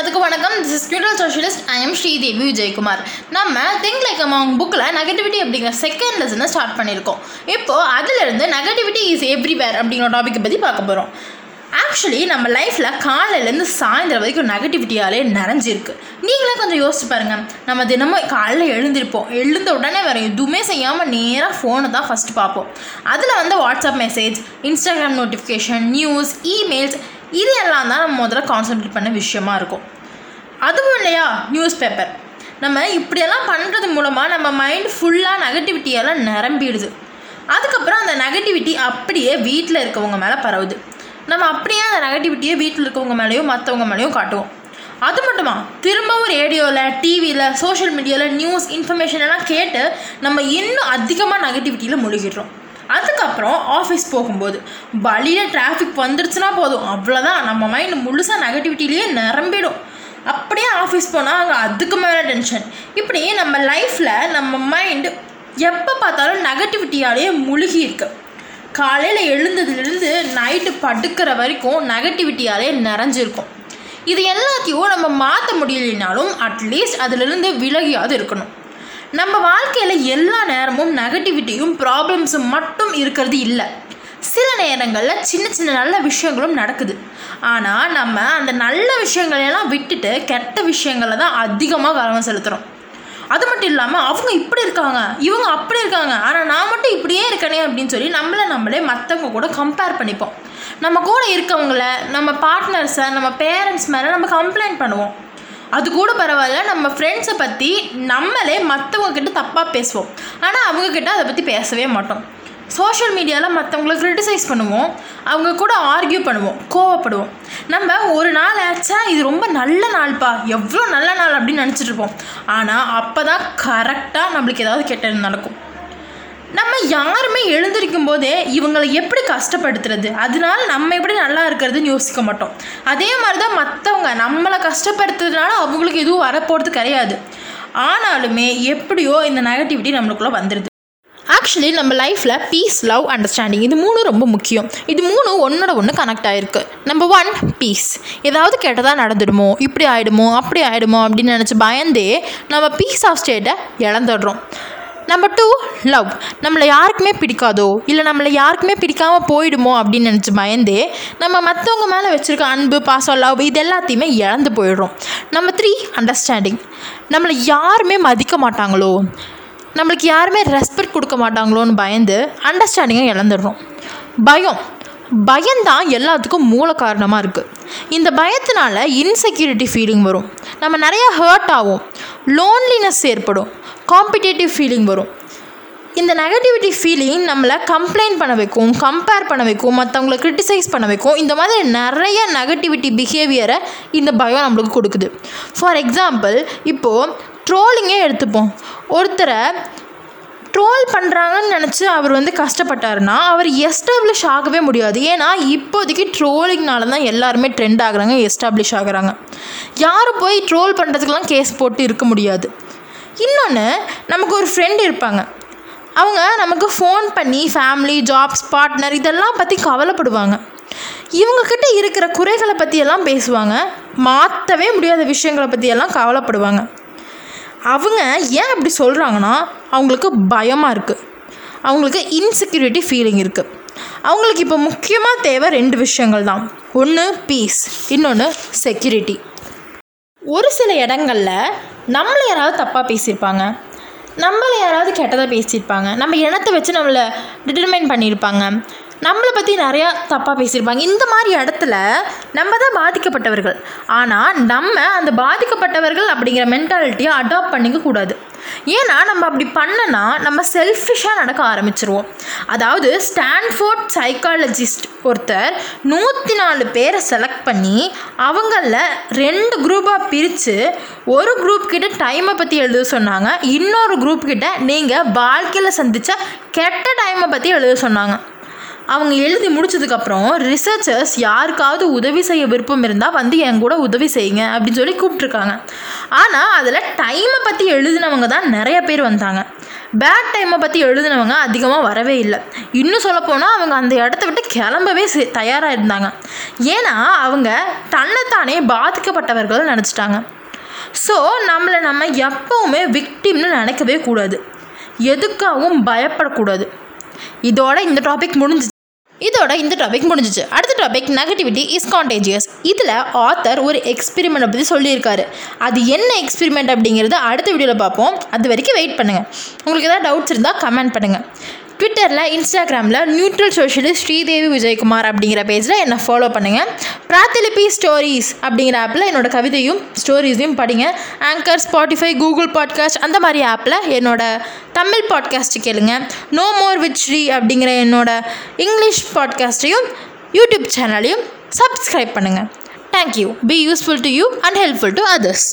எல்லாத்துக்கும் வணக்கம். This is spiritual socialist I am Sridevi Vijayakumar நம்ம திங்க் லைக் அமௌங் புக்கில் நெகட்டிவிட்டி அப்படிங்கிற செகண்ட் லெசனை ஸ்டார்ட் பண்ணியிருக்கோம். இப்போது அதிலிருந்து நெகட்டிவிட்டி இஸ் எவ்ரிவேர் அப்படிங்கிற டாப்பிக்கை பற்றி பார்க்க போகிறோம் ஆக்சுவலி நம்ம லைஃப்பில் காலையிலேருந்து சாயந்தரம் வரைக்கும் நெகட்டிவிட்டியாலே நிறைஞ்சிருக்கு. நீங்களே கொஞ்சம் யோசிச்சு பாருங்கள் நம்ம தினமும் காலையில் எழுந்திருப்போம். எழுந்த உடனே வேறு எதுவுமே செய்யாமல் நேராக ஃபோனை தான் ஃபஸ்ட்டு பார்ப்போம். அதில் வந்து WhatsApp message Instagram notification news emails இது எல்லாம் தான் நம்ம முதல்ல கான்சென்ட்ரேட் பண்ண விஷயமா இருக்கும். அதுவும் இல்லையா? நியூஸ் பேப்பர் நம்ம இப்படியெல்லாம் பண்ணுறது மூலமாக நம்ம மைண்ட் ஃபுல்லாக நெகட்டிவிட்டியெல்லாம் நிரம்பிடுது. அதுக்கப்புறம் அந்த நெகட்டிவிட்டி அப்படியே வீட்டில் இருக்கவங்க மேலே பரவுது. நம்ம அப்படியே அந்த நெகட்டிவிட்டியை வீட்டில் இருக்கவங்க மேலேயும் மற்றவங்க மேலேயும் காட்டுவோம். அது மட்டுமா? திரும்பவும் ரேடியோவில் டிவியில் சோஷியல் மீடியாவில் நியூஸ் இன்ஃபர்மேஷன் எல்லாம் கேட்டு நம்ம இன்னும் அதிகமாக நெகட்டிவிட்டியில் முழுகிடுறோம். பார்க்குறோம். ஆஃபீஸ் போகும்போது. வழியில் டிராஃபிக் வந்துருச்சுன்னா போதும். அவ்வளோதான் நம்ம மைண்ட் முழுசாக நெகட்டிவிட்டிலேயே நிரம்பிடும். அப்படியே ஆஃபீஸ் போனால் அங்கே அதுக்கு மேலே டென்ஷன் இப்படி நம்ம லைஃப்பில் நம்ம மைண்ட் எப்போ பார்த்தாலும் நெகட்டிவிட்டியாலேயே முழுகி இருக்கு. காலையில் எழுந்ததுலேருந்து நைட்டு படுக்கிற வரைக்கும் நெகட்டிவிட்டியாலே நிறைஞ்சிருக்கும். இது எல்லாத்தையும் நம்ம மாற்ற முடியலைனாலும் அட்லீஸ்ட் அதிலிருந்து விலகியாவது இருக்கணும். நம்ம வாழ்க்கையில் எல்லா நேரமும் நெகட்டிவிட்டியும் ப்ராப்ளம்ஸும் மட்டும் இருக்கிறது இல்லை. சில நேரங்களில் சின்ன சின்ன நல்ல விஷயங்களும் நடக்குது. ஆனால் நம்ம அந்த நல்ல விஷயங்களையெல்லாம் விட்டுட்டு கெட்ட விஷயங்களில் தான் அதிகமாக கவனம் செலுத்துகிறோம் அது மட்டும் இல்லாமல் அவங்க இப்படி இருக்காங்க இவங்க அப்படி இருக்காங்க ஆனால் நான் மட்டும் இப்படியே இருக்கனே அப்படின்னு சொல்லி நம்மளை நம்மளே மற்றவங்க கூட கம்பேர் பண்ணிப்போம். நம்ம கூட இருக்கவங்கள நம்ம பார்ட்னர்ஸை நம்ம பேரண்ட்ஸ் மேலே நம்ம கம்ப்ளைண்ட் பண்ணுவோம். அது கூட பரவாயில்ல நம்ம ஃப்ரெண்ட்ஸை பற்றி நம்மளே மற்றவங்க கிட்ட தப்பாக பேசுவோம். ஆனால் அவங்கக்கிட்ட அதை பற்றி பேசவே மாட்டோம். சோஷியல் மீடியாவில் மற்றவங்கள க்ரிட்டிசைஸ் பண்ணுவோம். அவங்க கூட ஆர்கியூ பண்ணுவோம். கோவப்படுவோம். நம்ம ஒரு நாள் ஆச்சா இது ரொம்ப நல்ல நாள்ப்பா. எவ்வளோ நல்ல நாள் அப்படின்னு நினச்சிட்டு இருப்போம். ஆனால் அப்போ தான் கரெக்டாக நம்மளுக்கு ஏதாவது கெட்டது நடக்கும். நம்ம யாருமே எழுந்திருக்கும் போதே இவங்களை எப்படி கஷ்டப்படுத்துறது? அதனால நம்ம எப்படி நல்லா இருக்கிறதுன்னு யோசிக்க மாட்டோம். அதே மாதிரி தான் மற்றவங்க நம்மளை கஷ்டப்படுத்துறதுனால அவங்களுக்கு எதுவும் வரப்போகிறது கிடையாது. ஆனாலுமே எப்படியோ இந்த நெகட்டிவிட்டி நம்மளுக்குள்ளே வந்துடுது ஆக்சுவலி நம்ம லைஃப்பில் பீஸ் லவ் அண்டர்ஸ்டாண்டிங் இது மூணும் ரொம்ப முக்கியம். இது மூணும் ஒன்றோட ஒன்று கனெக்ட் ஆகிருக்கு நம்பர் ஒன் பீஸ் ஏதாவது கெட்டதாக நடந்துடுமோ? இப்படி ஆகிடுமோ அப்படி ஆகிடுமோ அப்படின்னு நினச்சி பயந்தே நம்ம பீஸ் ஆஃப் ஸ்டேட்டை இழந்துடுறோம். நம்பர் டூ லவ் நம்மளை யாருக்குமே பிடிக்காதோ இல்லை நம்மளை யாருக்குமே பிடிக்காமல் போயிடுமோ அப்படின்னு நினச்சி பயந்தே நம்ம மற்றவங்க மேலே வச்சுருக்க அன்பு பாசம் லவ் இது எல்லாத்தையுமே இழந்து போயிடுறோம். நம்பர் த்ரீ அண்டர்ஸ்டாண்டிங் நம்மளை யாருமே மதிக்க மாட்டாங்களோ நம்மளுக்கு யாருமே ரெஸ்பெக்ட் கொடுக்க மாட்டாங்களோன்னு பயந்து அண்டர்ஸ்டாண்டிங்கை இழந்துடுறோம். பயம். பயம்தான் எல்லாத்துக்கும் மூல காரணமாக இருக்குது இந்த பயத்தினால இன்செக்யூரிட்டி ஃபீலிங் வரும். நம்ம நிறையா ஹர்ட் ஆகும் லோன்லினஸ் ஏற்படும். காம்படிட்டிவ் ஃபீலிங் வரும். இந்த நெகட்டிவிட்டி ஃபீலிங் நம்மளை கம்ப்ளைண்ட் பண்ண வைக்கும் கம்பேர் பண்ண வைக்கும் மற்றவங்கள க்ரிட்டிசைஸ் பண்ண வைக்கும். இந்த மாதிரி நிறைய நெகட்டிவிட்டி பிஹேவியரை இந்த பயம் நம்மளுக்கு கொடுக்குது. ஃபார் எக்ஸாம்பிள் இப்போது ட்ரோலிங்கே எடுத்துப்போம். ஒருத்தரை ட்ரோல் பண்ணுறாங்கன்னு நினச்சி அவர் வந்து கஷ்டப்பட்டாருன்னா அவர் எஸ்டாப்ளிஷ் ஆகவே முடியாது. ஏன்னா இப்போதைக்கு ட்ரோலிங்னால தான் எல்லாருமே ட்ரெண்ட் ஆகுறாங்க எஸ்டாப்ளிஷ் ஆகுறாங்க. யாரும் போய் ட்ரோல் பண்ணுறதுக்கெலாம் கேஸ் போட்டு இருக்க முடியாது. இன்னொன்று நமக்கு ஒரு ஃப்ரெண்ட் இருப்பாங்க. அவங்க நமக்கு ஃபோன் பண்ணி ஃபேமிலி ஜாப்ஸ் பார்ட்னர் இதெல்லாம் பற்றி கவலைப்படுவாங்க. இவங்கக்கிட்ட இருக்கிற குறைகளை பற்றியெல்லாம் பேசுவாங்க. மாற்றவே முடியாத விஷயங்களை பற்றியெல்லாம் கவலைப்படுவாங்க. அவங்க ஏன் அப்படி சொல்கிறாங்கன்னா அவங்களுக்கு பயமாக இருக்குது அவங்களுக்கு இன்செக்யூரிட்டி ஃபீலிங் இருக்குது அவங்களுக்கு இப்போ முக்கியமாக தேவை ரெண்டு விஷயங்கள் தான். ஒன்று பீஸ் இன்னொன்று செக்யூரிட்டி ஒரு சில இடங்களில் நம்மளை யாராவது தப்பாக பேசியிருப்பாங்க. நம்மளை யாராவது கெட்டதாக பேசியிருப்பாங்க. நம்ம இனத்தை வச்சு நம்மளை டிட்டர்மைன் பண்ணியிருப்பாங்க. நம்மளை பற்றி நிறையா தப்பாக பேசியிருப்பாங்க. இந்த மாதிரி இடத்துல நம்ம தான் பாதிக்கப்பட்டவர்கள். ஆனால் நம்ம அந்த பாதிக்கப்பட்டவர்கள் அப்படிங்கிற மென்டாலிட்டியை அடாப்ட் பண்ணிக்க கூடாது. ஏன்னா நம்ம அப்படி பண்ணனா நம்ம செல்ஃபிஷாக நடக்க ஆரம்பிச்சிருவோம். அதாவது ஸ்டான்ஃபோர்ட் சைக்காலஜிஸ்ட் ஒருத்தர் நூற்றி நாலு பேரை செலக்ட் பண்ணி அவங்கள ரெண்டு குரூப்பாக பிரித்து ஒரு குரூப் கிட்ட டைமை பற்றி எழுத சொன்னாங்க. இன்னொரு குரூப் கிட்ட நீங்கள் வாழ்க்கையில் சந்தித்த கெட்ட டைமை பற்றி எழுத சொன்னாங்க. அவங்க எழுதி முடிச்சதுக்கப்புறம் ரிசர்ச்சர்ஸ் யாருக்காவது உதவி செய்ய விருப்பம் இருந்தால் வந்து என் கூட உதவி செய்யுங்க அப்படின்னு சொல்லி கூப்பிட்ருக்காங்க ஆனால் அதில் டைமை பற்றி எழுதினவங்க தான் நிறைய பேர் வந்தாங்க. பேட் டைமை பற்றி எழுதினவங்க அதிகமாக வரவே இல்லை. இன்னும் சொல்லப்போனால் அவங்க அந்த இடத்த விட்டு கிளம்பவே தயாராக இருந்தாங்க. ஏன்னா அவங்க தன்னைத்தானே பாதிக்கப்பட்டவர்கள் நினச்சிட்டாங்க. ஸோ நம்மளை நம்ம எப்போவுமே விக்டிம்னு நினைக்கவே கூடாது. எதுக்காகவும் பயப்படக்கூடாது. இதோட இந்த டாபிக் முடிஞ்சிச்சு. இதோட இந்த டாபிக் முடிஞ்சிச்சு. அடுத்த டாபிக் நெகட்டிவிட்டி இஸ் கான்டேஜியஸ் இதில் ஆத்தர் ஒரு எக்ஸ்பெரிமெண்ட் பற்றி சொல்லியிருக்காரு. அது என்ன எக்ஸ்பெரிமெண்ட் அப்படிங்கிறத அடுத்த வீடியோவில் பார்ப்போம். அது வரைக்கும் வெயிட் பண்ணுங்கள் உங்களுக்கு ஏதாவது டவுட்ஸ் இருந்தால் கமெண்ட் பண்ணுங்கள் ட்விட்டரில் இன்ஸ்டாகிராமில் நியூட்ரல் சோஷியலிஸ்ட் ஸ்ரீதேவி விஜயகுமார் அப்படிங்கிற பேஜில் என்னை ஃபாலோ பண்ணுங்கள் பிராத்திலிபி ஸ்டோரிஸ் அப்படிங்கிற ஆப்பில் என்னோடய கவிதையும் ஸ்டோரிஸையும் படிங்க. ஆங்கர் ஸ்பாட்டிஃபை கூகுள் பாட்காஸ்ட் அந்த மாதிரி ஆப்பில் என்னோட தமிழ் பாட்காஸ்ட்டு கேளுங்க. நோ மோர் வித் ஸ்ரீ அப்படிங்கிற என்னோடய இங்கிலீஷ் பாட்காஸ்ட்டையும் யூடியூப் சேனலையும் சப்ஸ்கிரைப் பண்ணுங்கள் thank you be useful to you and helpful to others